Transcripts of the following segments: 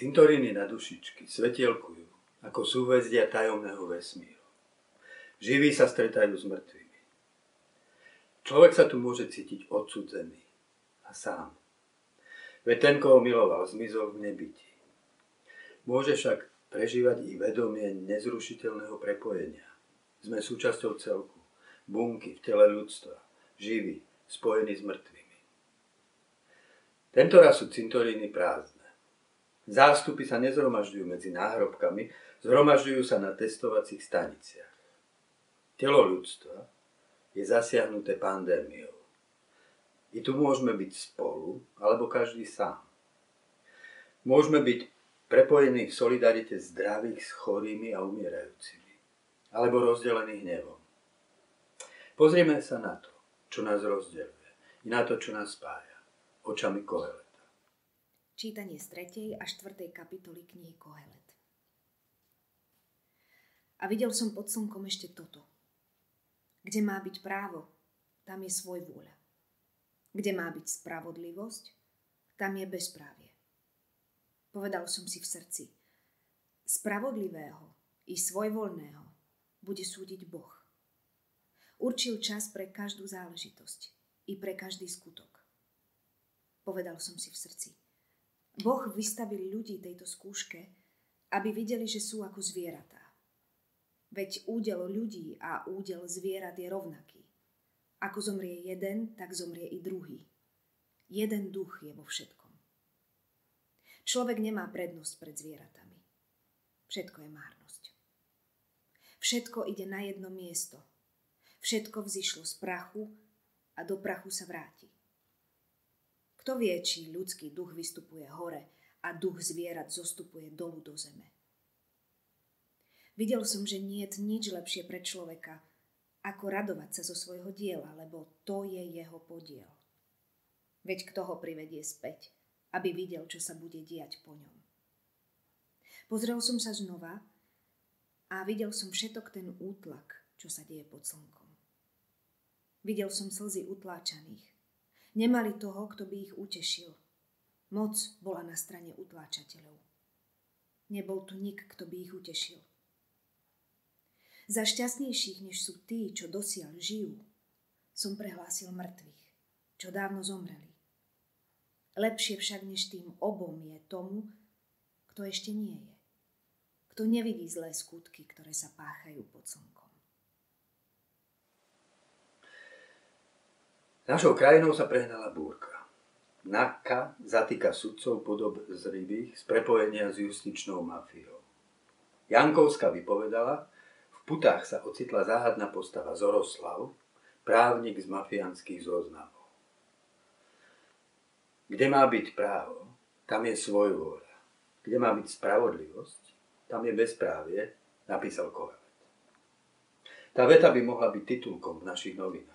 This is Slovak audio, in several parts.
Cintoríny na dušičky svetielkujú ako súvezdia tajomného vesmíru. Živí sa stretajú s mŕtvými. Človek sa tu môže cítiť odsudzený a sám. Veď ten, koho miloval, zmizol v nebyti. Môže však prežívať i vedomie nezrušiteľného prepojenia. Sme súčasťou celku, bunky v tele ľudstva, živí, spojení s mŕtvými. Tento raz sú cintoríny prázdne. Zástupy sa nezhromažďujú medzi náhrobkami, zhromažďujú sa na testovacích staniciach. Telo ľudstva je zasiahnuté pandémiou. I tu môžeme byť spolu, alebo každý sám. Môžeme byť prepojení v solidarite zdravých s chorými a umierajúcimi, alebo rozdelení hnevom. Pozrieme sa na to, čo nás rozdeluje, i na to, čo nás spája, očami Kohele. Čítanie z 3. a 4. kapitoly knihy Kohelet. A videl som pod slnkom ešte toto. Kde má byť právo, tam je svoj vôľa. Kde má byť spravodlivosť, tam je bezprávie. Povedal som si v srdci, spravodlivého i svojvoľného bude súdiť Boh. Určil čas pre každú záležitosť i pre každý skutok. Povedal som si v srdci, Boh vystavil ľudí tejto skúške, aby videli, že sú ako zvieratá. Veď údel ľudí a údel zvierat je rovnaký. Ako zomrie jeden, tak zomrie i druhý. Jeden duch je vo všetkom. Človek nemá prednosť pred zvieratami. Všetko je márnosť. Všetko ide na jedno miesto. Všetko vzýšlo z prachu a do prachu sa vráti. Kto vie, či ľudský duch vystupuje hore a duch zvierat zostupuje dolu do zeme. Videl som, že nie je nič lepšie pre človeka, ako radovať sa zo svojho diela, lebo to je jeho podiel. Veď kto ho privedie späť, aby videl, čo sa bude diať po ňom. Pozrel som sa znova a videl som všetok ten útlak, čo sa deje pod slnkom. Videl som slzy utláčaných, Nemali toho, kto by ich utešil. Moc bola na strane utláčateľov. Nebol tu nik, kto by ich utešil. Za šťastnejších, než sú tí, čo dosiaľ žijú, som prehlásil mŕtvych, čo dávno zomreli. Lepšie však než tým obom je tomu, kto ešte nie je. Kto nevidí zlé skutky, ktoré sa páchajú pod slnkom. Našou krajinou sa prehnala búrka. Naka zatýka sudcov podob zrivých z prepojenia s justičnou mafiou. Jankovska vypovedala, v putách sa ocitla záhadná postava Zoroslav, právnik z mafiánskych zoznamov. Kde má byť právo, tam je svoj vôľa. Kde má byť spravodlivosť, tam je bezprávie, napísal Kohelet. Tá veta by mohla byť titulkom v našich novinách.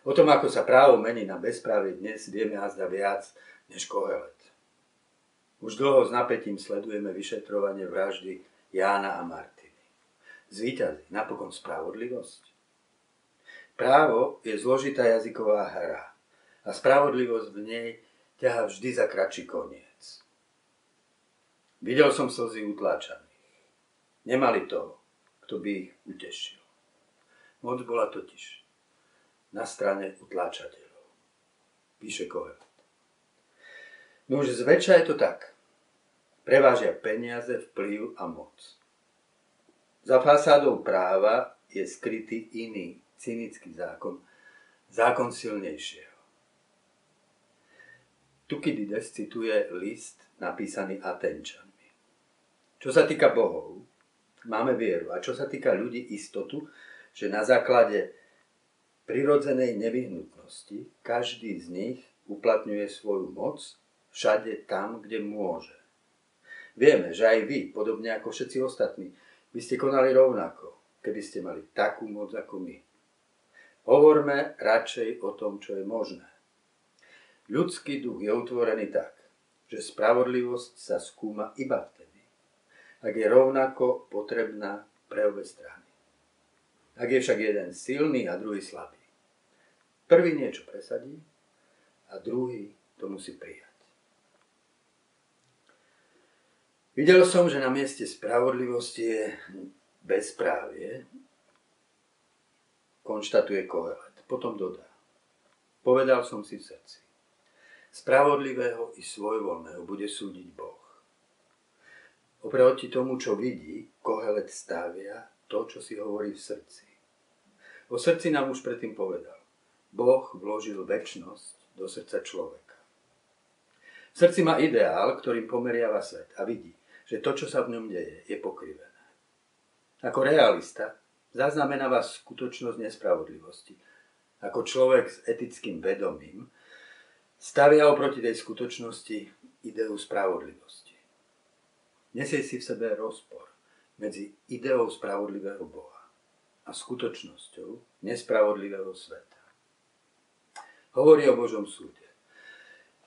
O tom, ako sa právo mení na bezprávie dnes, vieme azda viac než Kohelet. Už dlho s napätím sledujeme vyšetrovanie vraždy Jána a Martiny. Zvíťazí napokon spravodlivosť? Právo je zložitá jazyková hra a spravodlivosť v nej ťaha vždy za kratší koniec. Videl som slzy utláčaných. Nemali toho, kto by ich utešil. Moc bola totiž na strane utláčateľov. Píše Kohelet. No už zväčša je to tak. Prevážia peniaze, vplyv a moc. Za fasádou práva je skrytý iný, cynický zákon, zákon silnejšieho. Tukidides cituje list napísaný Atenčanmi. Čo sa týka bohov, máme vieru. A čo sa týka ľudí, istotu, že na základe prirodzenej nevyhnutnosti každý z nich uplatňuje svoju moc všade tam, kde môže. Vieme, že aj vy, podobne ako všetci ostatní, by ste konali rovnako, keby ste mali takú moc ako my. Hovorme radšej o tom, čo je možné. Ľudský duch je utvorený tak, že spravodlivosť sa skúma iba vtedy, ak je rovnako potrebná pre obe strany. Ak je však jeden silný a druhý slabý, Prvý niečo presadí a druhý to musí prijať. Videl som, že na mieste spravodlivosti je bezprávie, konštatuje Kohelet. Potom dodá. Povedal som si v srdci. Spravodlivého i svojvoľného bude súdiť Boh. Oproti tomu, čo vidí, Kohelet stavia to, čo si hovorí v srdci. O srdci nám už predtým povedal. Boh vložil väčnosť do srdca človeka. V srdci má ideál, ktorým pomeriava svet a vidí, že to, čo sa v ňom deje, je pokrivené. Ako realista zaznamenáva skutočnosť nespravodlivosti. Ako človek s etickým vedomím stavia oproti tej skutočnosti ideu spravodlivosti. Nesie si v sebe rozpor medzi ideou spravodlivého Boha a skutočnosťou nespravodlivého sveta. Hovorí o Božom súde.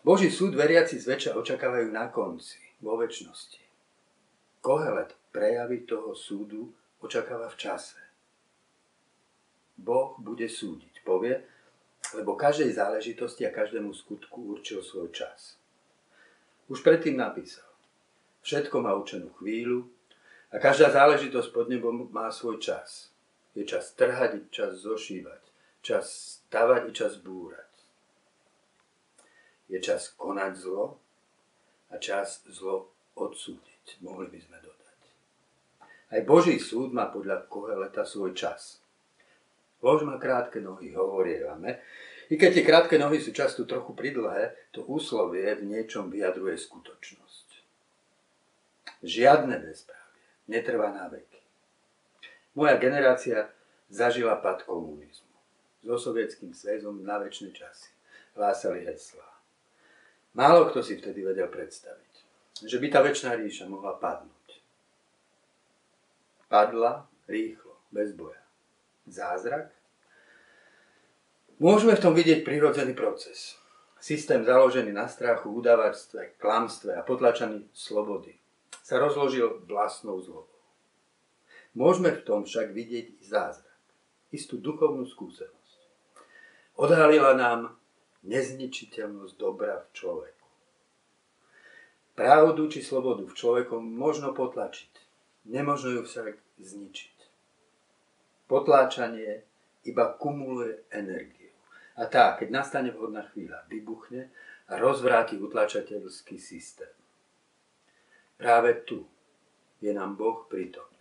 Boží súd veriaci zväčša očakávajú na konci, vo väčšnosti. Kohelet prejavy toho súdu očakáva v čase. Boh bude súdiť, povie, lebo každej záležitosti a každému skutku určil svoj čas. Už predtým napísal, všetko má určenú chvíľu a každá záležitosť pod nebom má svoj čas. Je čas trhať, čas zošívať, čas stavať i čas búrať. Je čas konať zlo a čas zlo odsúdiť, mohli by sme dodať. Aj Boží súd má podľa Koheleta svoj čas. Lož má krátke nohy, hovorievame. I keď tie krátke nohy sú často trochu pridlhé, to úslovie v niečom vyjadruje skutočnosť. Žiadne bezprávie netrvá na veky. Moja generácia zažila pad komunizmu. So sovietským svezom na väčšie časy. Hlásali heslá. Málo kto si vtedy vedel predstaviť, že by tá väčšiná ríša mohla padnúť. Padla rýchlo, bez boja. Zázrak? Môžeme v tom vidieť prirodzený proces. Systém založený na strachu, udavačstve, klamstve a potlačaní slobody sa rozložil vlastnou zlobou. Môžeme v tom však vidieť zázrak, istú duchovnú skúsenosť. Odhalila nám nezničiteľnosť dobra v človeku. Pravdu či slobodu v človeku možno potlačiť, nemožno ju však zničiť. Potláčanie iba kumuluje energiu. A tá, keď nastane vhodná chvíľa, vybuchne a rozvráti utlačateľský systém. Práve tu je nám Boh pritom.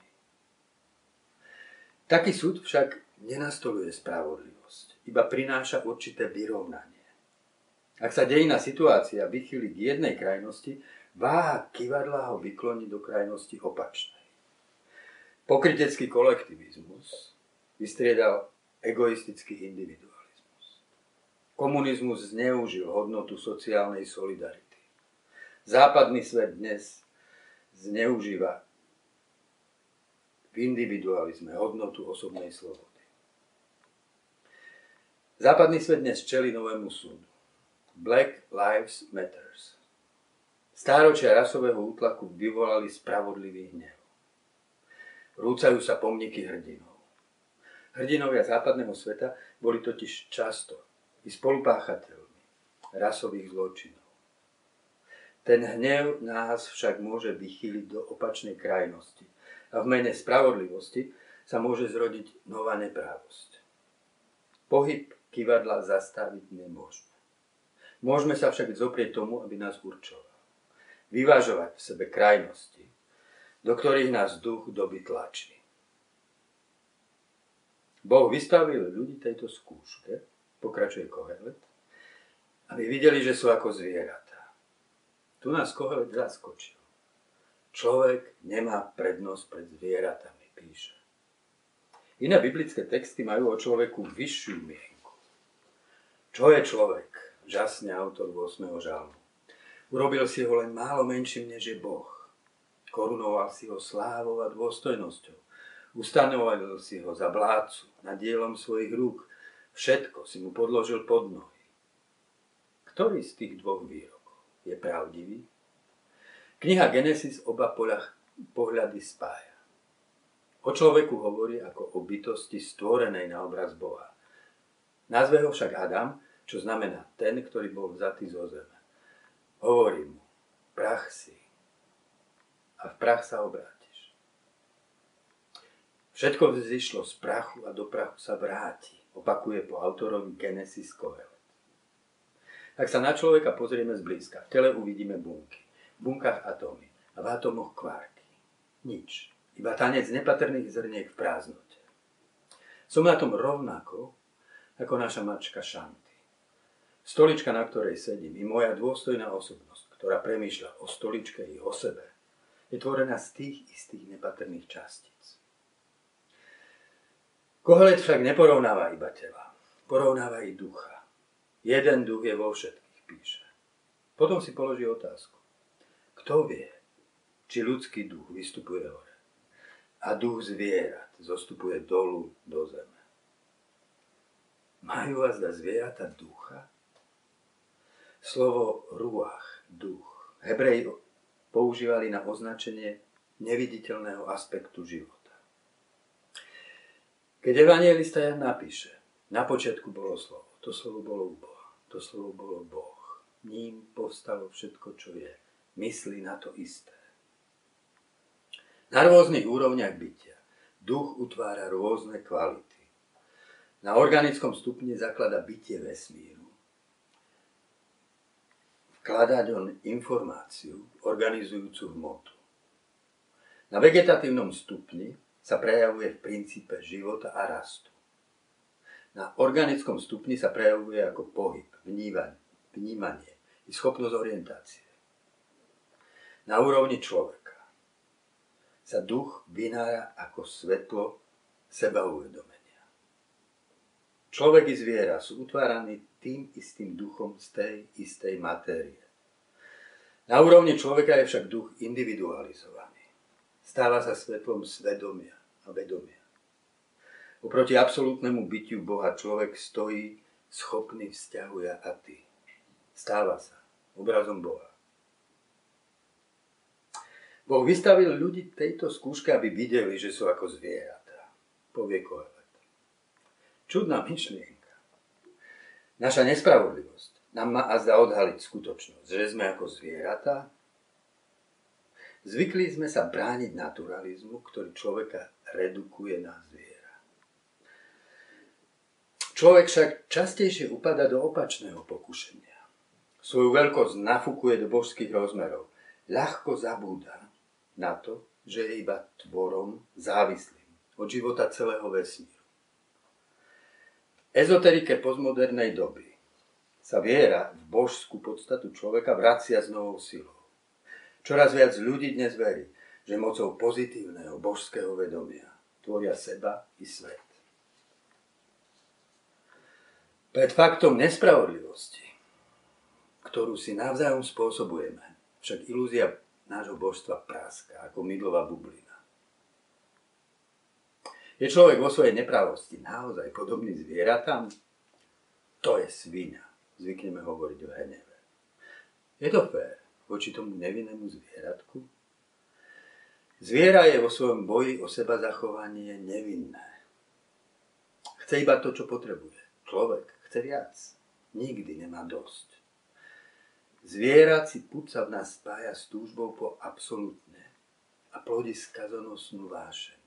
Taký súd však nenastoluje spravodlivosť, iba prináša určité vyrovnanie. Ak sa dejná situácia vychýli k jednej krajnosti, váha kivadla ho vykloní do krajnosti opačnej. Pokrytecký kolektivizmus vystriedal egoistický individualizmus. Komunizmus zneužil hodnotu sociálnej solidarity. Západný svet dnes zneužíva v individualizme, hodnotu osobnej slobody. Západný svet dnes čeli novému súdu. Black Lives Matters. Stáročia rasového útlaku vyvolali spravodlivý hnev. Rúcajú sa pomníky hrdinov. Hrdinovia západného sveta boli totiž často i spolupáchateľmi rasových zločinov. Ten hnev nás však môže vychýliť do opačnej krajnosti – a v mene spravodlivosti sa môže zrodiť nová neprávosť. Pohyb kivadla zastaviť nemôžeme. Môžeme sa však zoprieť tomu, aby nás určoval. Vyvážovať v sebe krajnosti, do ktorých nás duch doby tlačí. Boh vystavil ľudí tejto skúške, pokračuje Kohelet, aby videli, že sú ako zvieratá. Tu nás Kohelet zaskočil. Človek nemá prednosť pred zvieratami, píše. Iné biblické texty majú o človeku vyššiu mienku. Čo je človek? Žasne autor 8. žalmu. Urobil si ho len málo menším, než je Boh. Korunoval si ho slávou a dôstojnosťou. Ustanoval si ho za vládcu nad dielom svojich rúk. Všetko si mu podložil pod nohy. Ktorý z tých dvoch výrokov je pravdivý? Kniha Genesis oba pohľady spája. O človeku hovorí ako o bytosti stvorenej na obraz Boha. Nazve ho však Adam, čo znamená ten, ktorý bol vzatý zo zeme. Hovorí mu, prach si a v prach sa obrátiš. Všetko vzýšlo z prachu a do prachu sa vráti, opakuje po autorovi Genesis Kohelet. Ak sa na človeka pozrieme zblízka, v tele uvidíme bunky, bunkách atómy a v atómoch kvárky. Nič. Iba tanec nepatrných zrniek v prázdnote. Som na tom rovnako, ako naša mačka Šanty. Stolička, na ktorej sedím, i moja dôstojná osobnosť, ktorá premýšľa o stoličke i o sebe, je tvorená z tých istých nepatrných častíc. Kohelet však neporovnáva iba tela, porovnáva i ducha. Jeden duch je vo všetkých, píše. Potom si položí otázku. Kto vie, či ľudský duch vystupuje hore a duch zvierat zostupuje dolu do zeme? Majú vás da zvieratá ducha? Slovo ruach, duch, Hebreji používali na označenie neviditeľného aspektu života. Keď evangelista Jan napíše, na počiatku bolo slovo, to slovo bolo u Boha, to slovo bolo Boh. Ním povstalo všetko, čo je. Myslí na to isté. Na rôznych úrovniach bytia. Duch utvára rôzne kvality. Na organickom stupni zaklada bytie vesmíru. Vkladať on informáciu, organizujúcu hmotu. Na vegetatívnom stupni sa prejavuje v princípe života a rastu. Na organickom stupni sa prejavuje ako pohyb, vnímanie, vnímanie i schopnosť orientácie. Na úrovni človeka sa duch vynára ako svetlo seba uvedomenia. Človek i zviera sú utváraní tým istým duchom z tej istej matérie. Na úrovni človeka je však duch individualizovaný. Stáva sa svetlom svedomia a vedomia. Oproti absolútnemu bytiu Boha človek stojí schopný vzťahu ja a ty. Stáva sa obrazom Boha. Boh vystavil ľudí tejto skúške, aby videli, že sú ako zvieratá. Povie Kohelet. Čudná myšlienka. Naša nespravodlivosť nám má azda odhaliť skutočnosť, že sme ako zvieratá. Zvykli sme sa brániť naturalizmu, ktorý človeka redukuje na zviera. Človek však častejšie upada do opačného pokušenia. Svoju veľkosť nafúkuje do božských rozmerov. Ľahko zabúda na to, že je iba tvorom závislým od života celého vesmíru ezoterike postmodernej doby sa viera v božskú podstatu človeka vracia s novou silou. Čoraz viac ľudí dnes verí, že mocou pozitívneho božského vedomia tvoria seba i svet. Pred faktom nespravodlivosti, ktorú si navzájom spôsobujeme, však ilúzia nášho božstva práska ako mydlová bublina. Je človek vo svojej nepravosti naozaj podobný zvieratám? To je svinia, zvykneme hovoriť o hneve. Je to fér voči tomu nevinnému zvieratku? Zviera je vo svojom boji o seba zachovanie nevinné. Chce iba to, čo potrebuje. Človek chce viac. Nikdy nemá dosť. Zvierací púd sa v nás spája s túžbou po absolútne a plodí skazonosnú vášeň.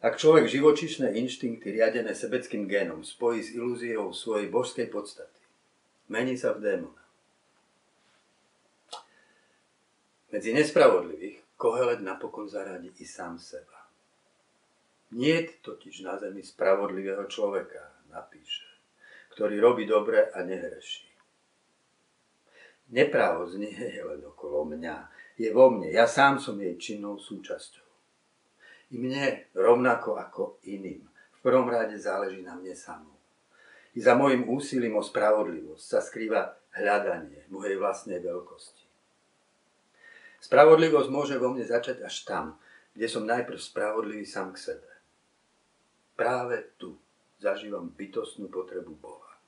Ak človek živočišné inštinkty riadené sebeckým génom spojí s ilúziou svojej božskej podstaty, mení sa v démona. Medzi nespravodlivých Kohelet napokon zaradí i sám seba. Nie totiž na zemi spravodlivého človeka, napíše, ktorý robí dobre a nehreší. Nepravosť nie je len okolo mňa, je vo mne, ja sám som jej činnou súčasťou. I mne rovnako ako iným. V prvom rade záleží na mne samom. I za môjim úsilím o spravodlivosť sa skrýva hľadanie mojej vlastnej veľkosti. Spravodlivosť môže vo mne začať až tam, kde som najprv spravodlivý sám k sebe. Práve tu zažívam bytostnú potrebu Boha.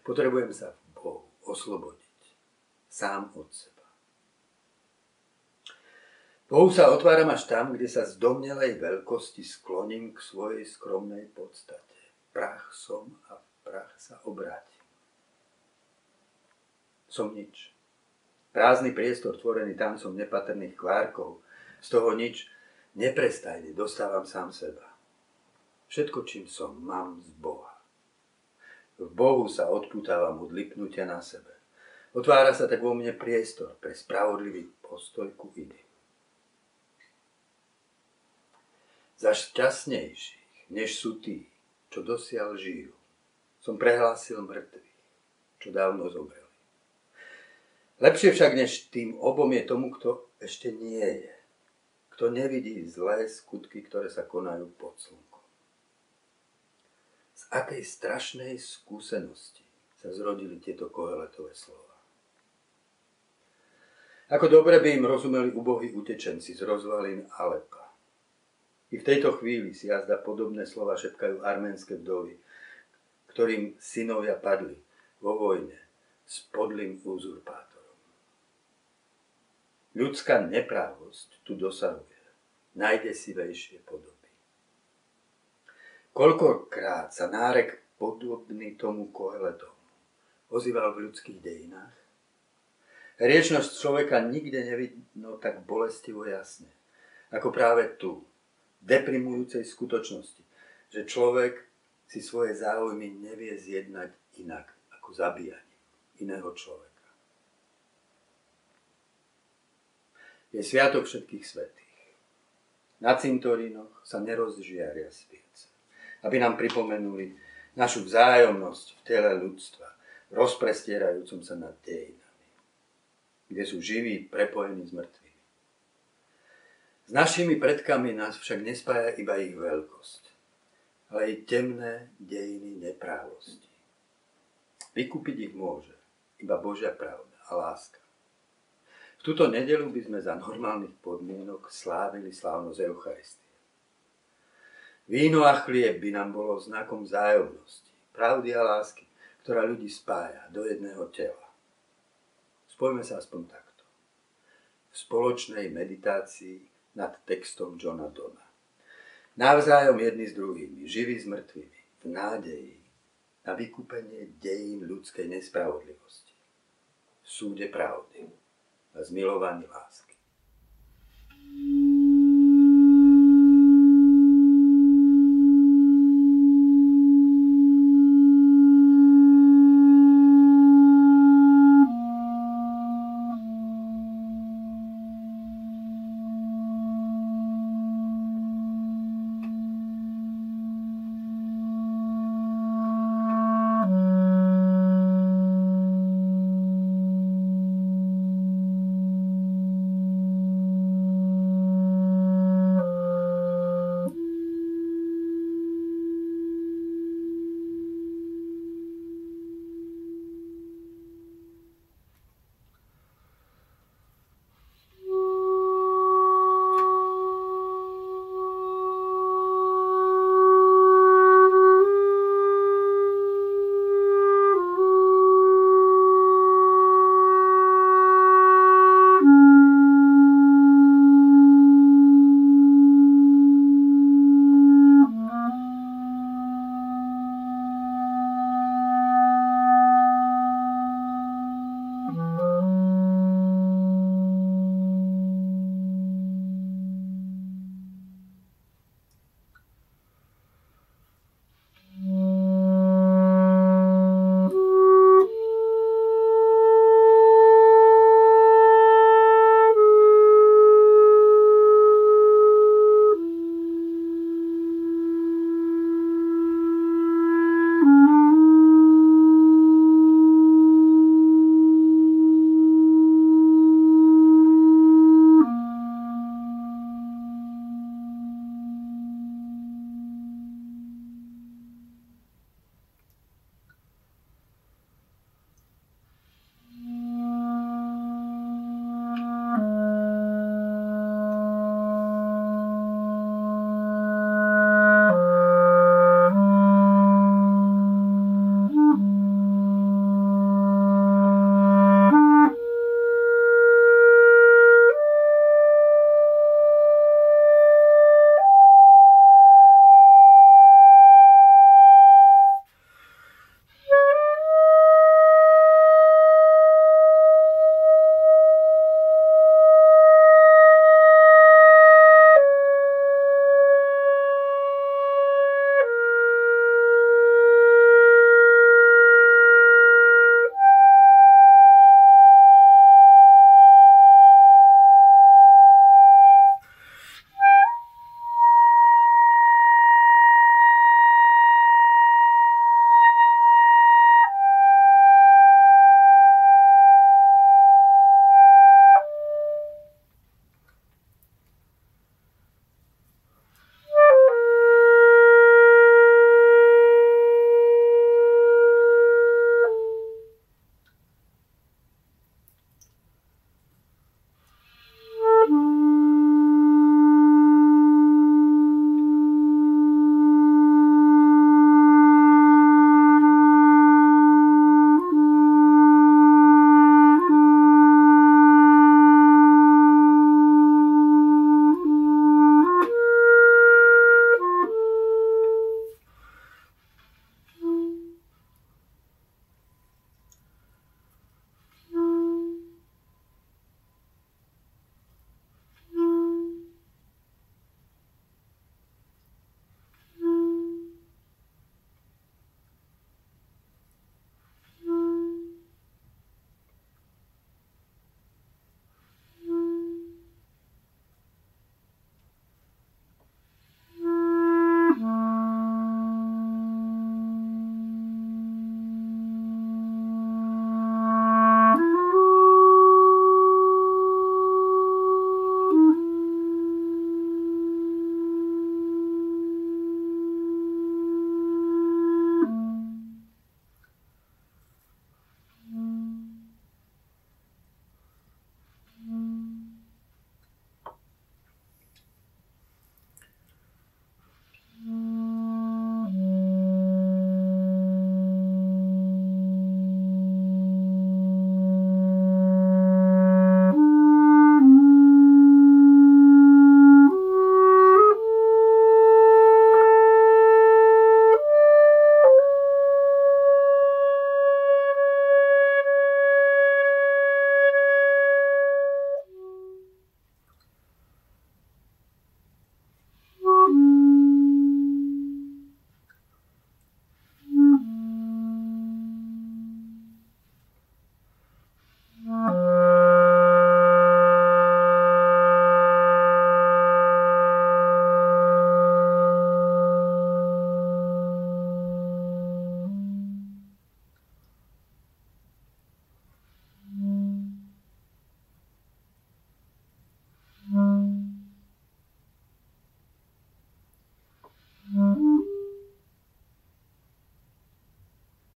Potrebujem sa v Bohu oslobodiť sám od seba. Bohu sa otváram až tam, kde sa z domnelej veľkosti skloním k svojej skromnej podstate. Prach som a v prach sa obrátim. Som nič. Prázdny priestor tvorený tancom nepatrných kvárkov. Z toho nič neprestajne dostávam sám seba. Všetko, čím som, mám z Boha. V Bohu sa odputávam od lipnutia na sebe. Otvára sa tak vo mne priestor pre spravodlivý postoj ku iným. Za šťastnejších, než sú tí, čo dosiaľ žijú, som prehlásil mŕtvych, čo dávno zomreli. Lepšie však než tým obom je tomu, kto ešte nie je. Kto nevidí zlé skutky, ktoré sa konajú pod slnkom akej strašnej skúsenosti sa zrodili tieto koheletové slova. Ako dobre by im rozumeli ubohí utečenci z rozvalín Alepa. I v tejto chvíli si jazda podobné slova šepkajú arménske vdovy, ktorým synovia padli vo vojne s podlým uzurpátorom. Ľudská neprávosť tu dosahuje najdesivejšie podoby. Koľkokrát sa nárek podobný tomu Koheletomu ozýval v ľudských dejinách? Riečnosť človeka nikde nevidno tak bolestivo jasne, ako práve tu, deprimujúcej skutočnosti, že človek si svoje záujmy nevie zjednať inak ako zabíjanie iného človeka. Je sviatok všetkých svetých. Na cintorínoch sa nerozžiaria sviece aby nám pripomenuli našu vzájomnosť v tele ľudstva, rozprestierajúcom sa nad dejinami, kde sú živí prepojení s mŕtvými. S našimi predkami nás však nespája iba ich veľkosť, ale aj temné dejiny neprávosti. Vykúpiť ich môže iba Božia pravda a láska. V túto nedelu by sme za normálnych podmienok slávili slávnosť Eucharistie. Víno a chlieb by nám bolo znakom vzájomnosti, pravdy a lásky, ktorá ľudí spája do jedného tela. Spojme sa aspoň takto. V spoločnej meditácii nad textom Johna Dona. Navzájom jedni s druhými, živí s mŕtvými, v nádeji na vykúpenie dejín ľudskej nespravodlivosti, v súde pravdy a zmilovaní lásky.